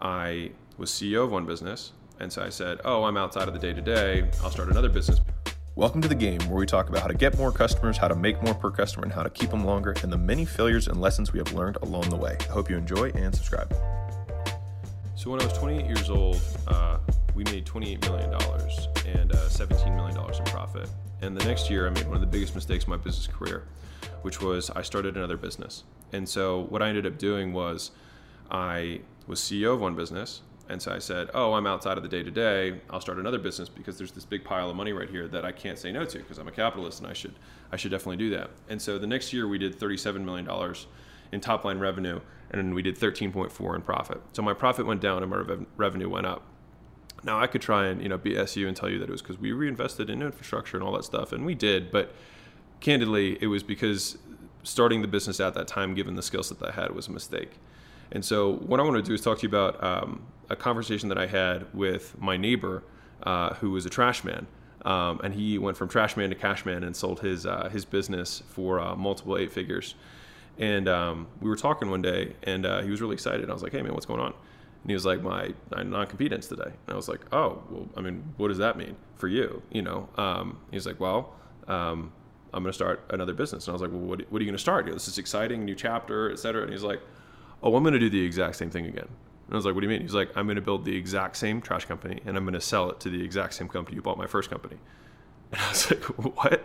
I was CEO of one business. And so I said, oh, I'm outside of the day to day. I'll start another business. Welcome to the game where we talk about how to get more customers, how to make more per customer, and how to keep them longer, and the many failures and lessons we have learned along the way. I hope you enjoy and subscribe. So when I was 28 years old, uh, we made $28 million and uh, $17 million in profit. And the next year, I made one of the biggest mistakes of my business career, which was I started another business. And so what I ended up doing was I was CEO of one business. And so I said, oh, I'm outside of the day to day. I'll start another business because there's this big pile of money right here that I can't say no to because I'm a capitalist and I should, I should definitely do that. And so the next year we did $37 million in top line revenue and we did 13.4 in profit. So my profit went down and my rev- revenue went up. Now I could try and you know BS you and tell you that it was because we reinvested in infrastructure and all that stuff, and we did. But candidly, it was because starting the business at that time, given the skill set that I had, was a mistake. And so, what I want to do is talk to you about um, a conversation that I had with my neighbor, uh, who was a trash man. Um, and he went from trash man to cash man and sold his uh, his business for uh, multiple eight figures. And um, we were talking one day, and uh, he was really excited. I was like, "Hey, man, what's going on?" And he was like, "My, non-compete ends today." And I was like, "Oh, well, I mean, what does that mean for you?" You know, um, he was like, "Well, um, I'm going to start another business." And I was like, "Well, what, what are you going to start? You know, this is exciting, new chapter, et cetera." And he's like, "Oh, I'm going to do the exact same thing again." And I was like, "What do you mean?" He's like, "I'm going to build the exact same trash company, and I'm going to sell it to the exact same company you bought my first company." And I was like, "What?"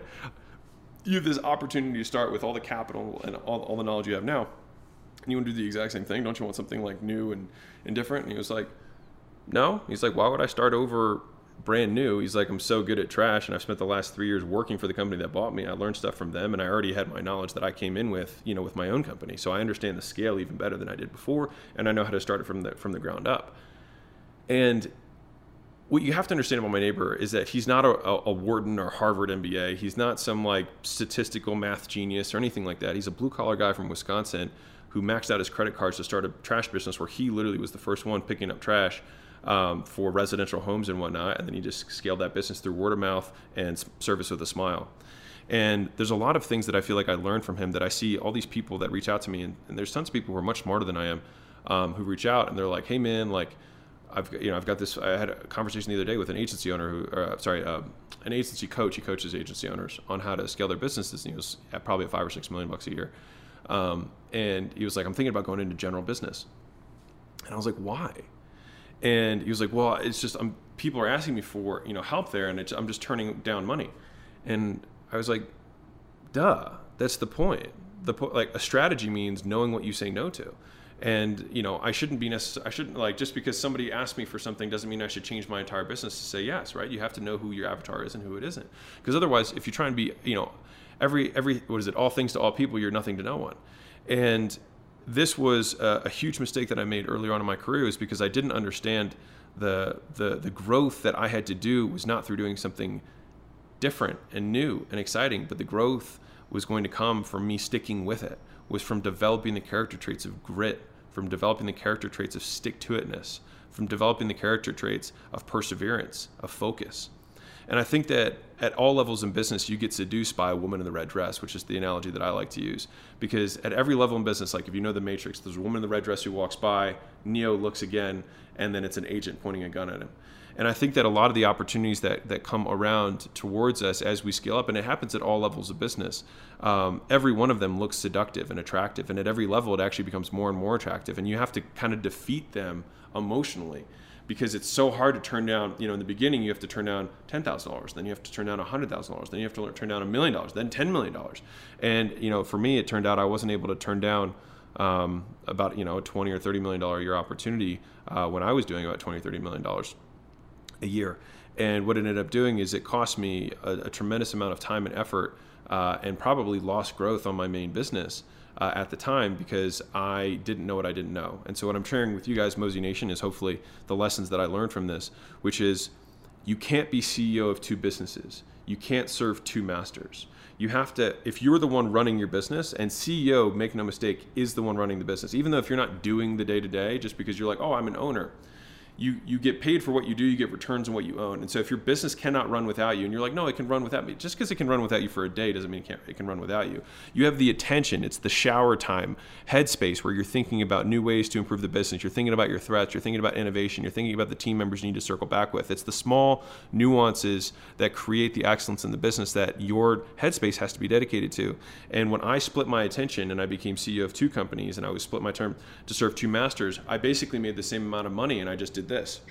You have this opportunity to start with all the capital and all, all the knowledge you have now, and you want to do the exact same thing. Don't you want something like new and, and different? And he was like, no. He's like, why would I start over brand new? He's like, I'm so good at trash, and I've spent the last three years working for the company that bought me. I learned stuff from them, and I already had my knowledge that I came in with, you know, with my own company. So I understand the scale even better than I did before, and I know how to start it from the from the ground up. And what you have to understand about my neighbor is that he's not a, a, or Harvard MBA. He's not some like statistical math genius or anything like that. He's a blue collar guy from Wisconsin who maxed out his credit cards to start a trash business where he literally was the first one picking up trash um, for residential homes and whatnot. And then he just scaled that business through word of mouth and service with a smile. And there's a lot of things that I feel like I learned from him that I see all these people that reach out to me, and, and there's tons of people who are much smarter than I am um, who reach out and they're like, hey man, like, I've you know I've got this. I had a conversation the other day with an agency owner who, uh, sorry, uh, an agency coach. He coaches agency owners on how to scale their businesses. And he was at probably five or six million bucks a year. Um, and he was like, I'm thinking about going into general business. And I was like, why? And he was like, well, it's just I'm, people are asking me for you know help there, and I'm just turning down money. And I was like, duh, that's the point. The po- like a strategy means knowing what you say no to. And you know i shouldn't be necessary i shouldn't like just because somebody asked me for something doesn't mean i should change my entire business to say yes right? You have to know who your avatar is and who it isn't. Because otherwise if you try and be you know every every what is it? All things to all people you're nothing to no one. And this was a, a huge mistake that i made earlier on in my career is because i didn't understand the the the growth that i had to do was not through doing something different and new and exciting but the growth was going to come from me sticking with it was from developing the character traits of grit, from developing the character traits of stick to itness, from developing the character traits of perseverance, of focus. And I think that at all levels in business, you get seduced by a woman in the red dress, which is the analogy that I like to use. Because at every level in business, like if you know the Matrix, there's a woman in the red dress who walks by, Neo looks again, and then it's an agent pointing a gun at him. And I think that a lot of the opportunities that, that come around towards us as we scale up, and it happens at all levels of business, um, every one of them looks seductive and attractive. And at every level, it actually becomes more and more attractive. And you have to kind of defeat them emotionally because it's so hard to turn down. You know, in the beginning, you have to turn down ten thousand dollars, then you have to turn down hundred thousand dollars, then you have to turn down a million dollars, then ten million dollars. And you know, for me, it turned out I wasn't able to turn down um, about you know a twenty or thirty million dollar year opportunity uh, when I was doing about twenty thirty million dollars a year. And what it ended up doing is it cost me a, a tremendous amount of time and effort uh, and probably lost growth on my main business uh, at the time because I didn't know what I didn't know. And so, what I'm sharing with you guys, Mozi Nation, is hopefully the lessons that I learned from this, which is you can't be CEO of two businesses, you can't serve two masters. You have to, if you're the one running your business, and CEO, make no mistake, is the one running the business, even though if you're not doing the day to day, just because you're like, oh, I'm an owner you you get paid for what you do, you get returns on what you own. And so if your business cannot run without you, and you're like, no, it can run without me. Just because it can run without you for a day doesn't mean it, can't, it can run without you. You have the attention. It's the shower time headspace where you're thinking about new ways to improve the business. You're thinking about your threats. You're thinking about innovation. You're thinking about the team members you need to circle back with. It's the small nuances that create the excellence in the business that your headspace has to be dedicated to. And when I split my attention and I became CEO of two companies and I was split my term to serve two masters, I basically made the same amount of money and I just did this.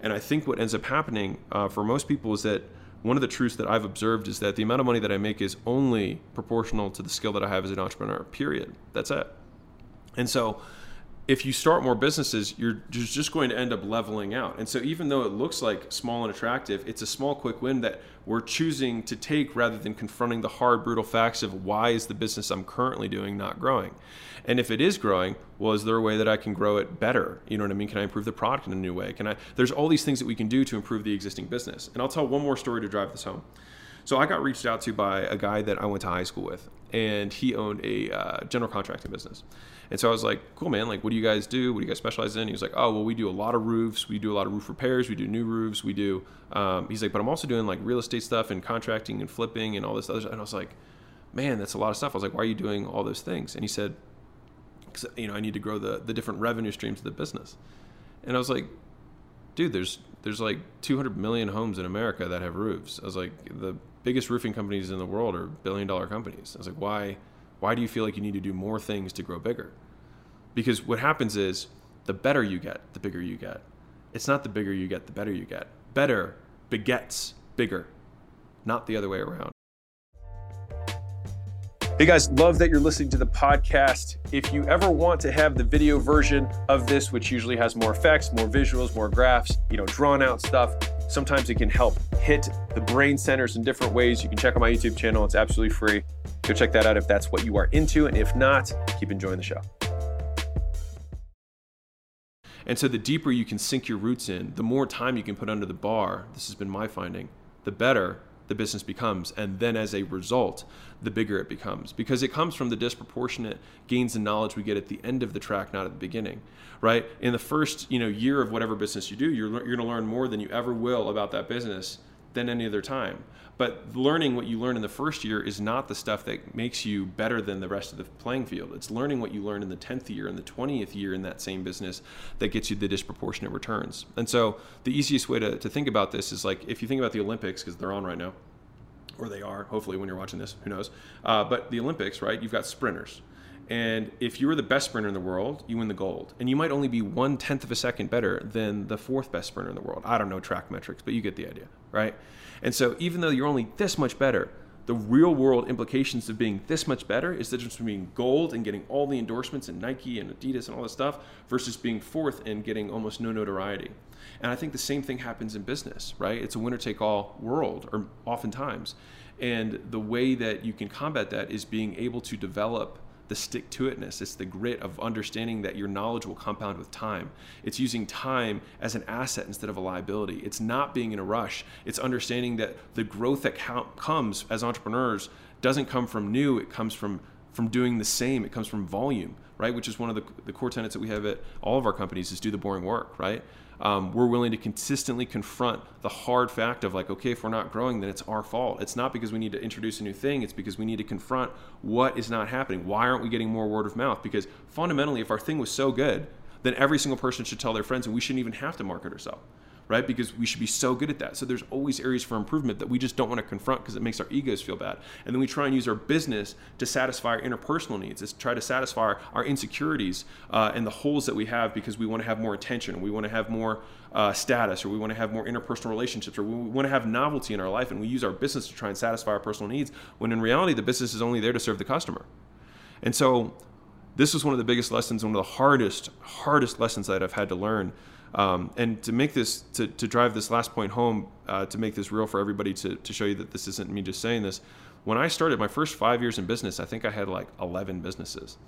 And I think what ends up happening uh, for most people is that one of the truths that I've observed is that the amount of money that I make is only proportional to the skill that I have as an entrepreneur, period. That's it. And so if you start more businesses, you're just going to end up leveling out. And so, even though it looks like small and attractive, it's a small, quick win that we're choosing to take rather than confronting the hard, brutal facts of why is the business I'm currently doing not growing. And if it is growing, well, is there a way that I can grow it better? You know what I mean? Can I improve the product in a new way? Can I? There's all these things that we can do to improve the existing business. And I'll tell one more story to drive this home. So I got reached out to by a guy that I went to high school with, and he owned a uh, general contracting business. And so I was like, cool, man. Like, what do you guys do? What do you guys specialize in? He was like, oh, well, we do a lot of roofs. We do a lot of roof repairs. We do new roofs. We do, um, he's like, but I'm also doing like real estate stuff and contracting and flipping and all this other stuff. And I was like, man, that's a lot of stuff. I was like, why are you doing all those things? And he said, you know, I need to grow the, the different revenue streams of the business. And I was like, dude, there's, there's like 200 million homes in America that have roofs. I was like, the biggest roofing companies in the world are billion dollar companies. I was like, why? Why do you feel like you need to do more things to grow bigger? Because what happens is the better you get, the bigger you get. It's not the bigger you get, the better you get. Better begets bigger, not the other way around. Hey guys, love that you're listening to the podcast. If you ever want to have the video version of this, which usually has more effects, more visuals, more graphs, you know, drawn out stuff, sometimes it can help hit the brain centers in different ways. You can check out my YouTube channel, it's absolutely free. Go check that out if that's what you are into. And if not, keep enjoying the show. And so the deeper you can sink your roots in, the more time you can put under the bar, this has been my finding, the better the business becomes. And then as a result, the bigger it becomes because it comes from the disproportionate gains in knowledge we get at the end of the track, not at the beginning, right? In the first, you know, year of whatever business you do, you're, you're going to learn more than you ever will about that business than any other time. But learning what you learn in the first year is not the stuff that makes you better than the rest of the playing field. It's learning what you learn in the 10th year and the 20th year in that same business that gets you the disproportionate returns. And so the easiest way to, to think about this is like if you think about the Olympics, because they're on right now, or they are, hopefully, when you're watching this, who knows. Uh, but the Olympics, right, you've got sprinters. And if you were the best sprinter in the world, you win the gold. And you might only be one tenth of a second better than the fourth best sprinter in the world. I don't know track metrics, but you get the idea, right? And so even though you're only this much better, the real world implications of being this much better is the difference between gold and getting all the endorsements and Nike and Adidas and all this stuff versus being fourth and getting almost no notoriety. And I think the same thing happens in business, right? It's a winner take all world, or oftentimes. And the way that you can combat that is being able to develop the stick to itness. It's the grit of understanding that your knowledge will compound with time. It's using time as an asset instead of a liability. It's not being in a rush. It's understanding that the growth that comes as entrepreneurs doesn't come from new, it comes from from doing the same. It comes from volume, right? Which is one of the, the core tenets that we have at all of our companies is do the boring work, right? um, we're willing to consistently confront the hard fact of like, okay, if we're not growing, then it's our fault. It's not because we need to introduce a new thing. It's because we need to confront what is not happening. Why aren't we getting more word of mouth? Because fundamentally, if our thing was so good, then every single person should tell their friends, and we shouldn't even have to market ourselves right? Because we should be so good at that. So there's always areas for improvement that we just don't want to confront because it makes our egos feel bad. And then we try and use our business to satisfy our interpersonal needs. It's try to satisfy our insecurities uh, and the holes that we have because we want to have more attention, we want to have more uh, status, or we want to have more interpersonal relationships, or we want to have novelty in our life, and we use our business to try and satisfy our personal needs. When in reality, the business is only there to serve the customer. And so this was one of the biggest lessons, one of the hardest, hardest lessons that I've had to learn um, and to make this, to, to drive this last point home, uh, to make this real for everybody, to, to show you that this isn't me just saying this, when I started my first five years in business, I think I had like 11 businesses.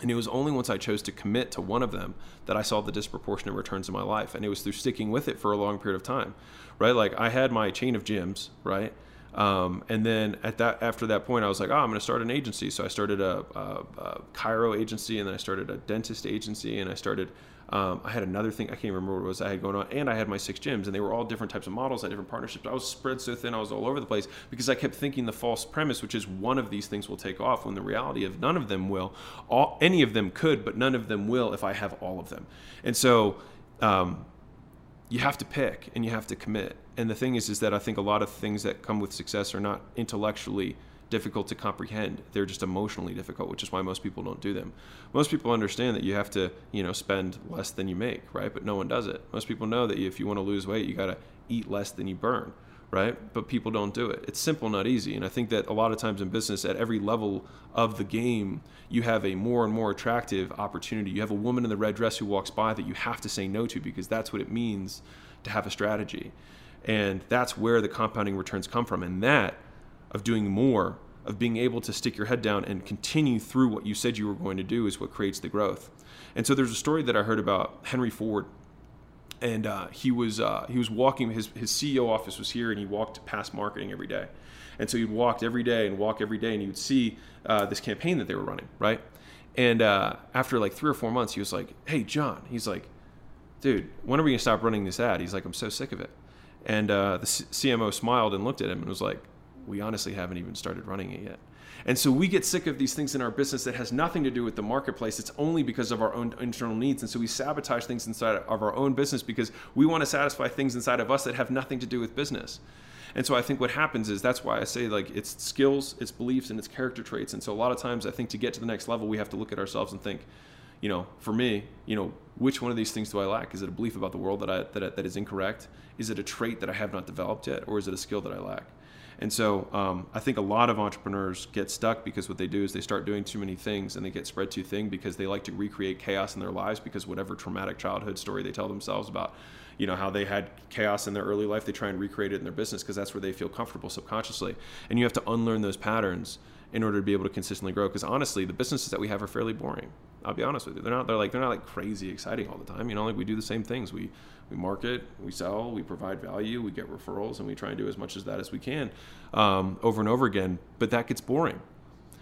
And it was only once I chose to commit to one of them that I saw the disproportionate returns in my life. And it was through sticking with it for a long period of time, right? Like I had my chain of gyms, right? Um, and then at that, after that point, I was like, oh, I'm going to start an agency. So I started a, a, a chiro agency, and then I started a dentist agency, and I started Um, I had another thing I can't remember what it was I had going on, and I had my six gyms, and they were all different types of models, had different partnerships. I was spread so thin, I was all over the place because I kept thinking the false premise, which is one of these things will take off, when the reality of none of them will. All, any of them could, but none of them will if I have all of them. And so. Um, you have to pick and you have to commit. And the thing is, is that I think a lot of things that come with success are not intellectually difficult to comprehend. They're just emotionally difficult, which is why most people don't do them. Most people understand that you have to, you know, spend less than you make, right? But no one does it. Most people know that if you want to lose weight, you got to eat less than you burn, right? But people don't do it. It's simple, not easy. And I think that a lot of times in business, at every level of the game, you have a more and more attractive opportunity. You have a woman in the red dress who walks by that you have to say no to because that's what it means to have a strategy. And that's where the compounding returns come from. And that of doing more, of being able to stick your head down and continue through what you said you were going to do is what creates the growth. And so there's a story that I heard about Henry Ford. And uh, he was uh, he was walking his his CEO office was here, and he walked past marketing every day, and so he'd walked every day and walk every day, and you would see uh, this campaign that they were running, right? And uh, after like three or four months, he was like, "Hey, John," he's like, "Dude, when are we gonna stop running this ad?" He's like, "I'm so sick of it." And uh, the C- CMO smiled and looked at him and was like, we honestly haven't even started running it yet. And so we get sick of these things in our business that has nothing to do with the marketplace. It's only because of our own internal needs. And so we sabotage things inside of our own business because we want to satisfy things inside of us that have nothing to do with business. And so I think what happens is that's why I say like it's skills, it's beliefs, and it's character traits. And so a lot of times I think to get to the next level, we have to look at ourselves and think, you know, for me, you know, which one of these things do I lack? Is it a belief about the world that I that, that is incorrect? Is it a trait that I have not developed yet, or is it a skill that I lack? And so um, I think a lot of entrepreneurs get stuck because what they do is they start doing too many things and they get spread too thin because they like to recreate chaos in their lives because whatever traumatic childhood story they tell themselves about you know how they had chaos in their early life they try and recreate it in their business because that's where they feel comfortable subconsciously. And you have to unlearn those patterns in order to be able to consistently grow because honestly the businesses that we have are fairly boring. I'll be honest with you. They're not they're like they're not like crazy exciting all the time you know? Like we do the same things. We we market we sell we provide value we get referrals and we try and do as much as that as we can um, over and over again but that gets boring.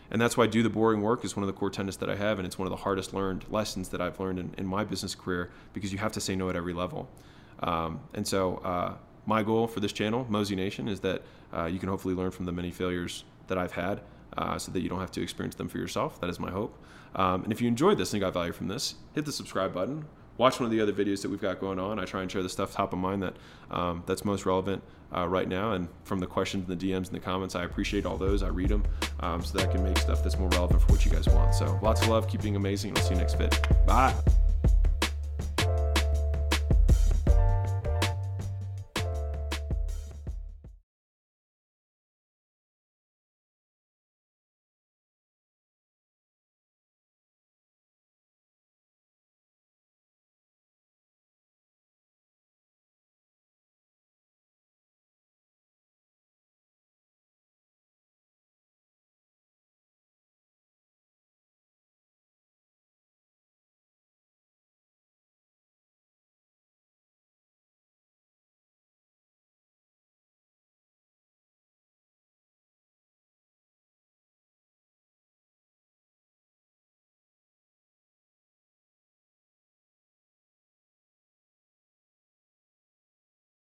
And that's why do the boring work is one of the core tenets that i have and it's one of the hardest learned lessons that i've learned in, in my business career because you have to say no at every level. Um, and so uh, my goal for this channel Mozi Nation is that uh, you can hopefully learn from the many failures that i've had uh, so that you don't have to experience them for yourself. That is my hope. Um, and if you enjoyed this and got value from this, hit the subscribe button. Watch one of the other videos that we've got going on. I try and share the stuff top of mind that um, that's most relevant uh, right now. And from the questions and the DMs and the comments, I appreciate all those. I read them um, so that I can make stuff that's more relevant for what you guys want. So lots of love. Keep being amazing. I'll see you next vid. Bye.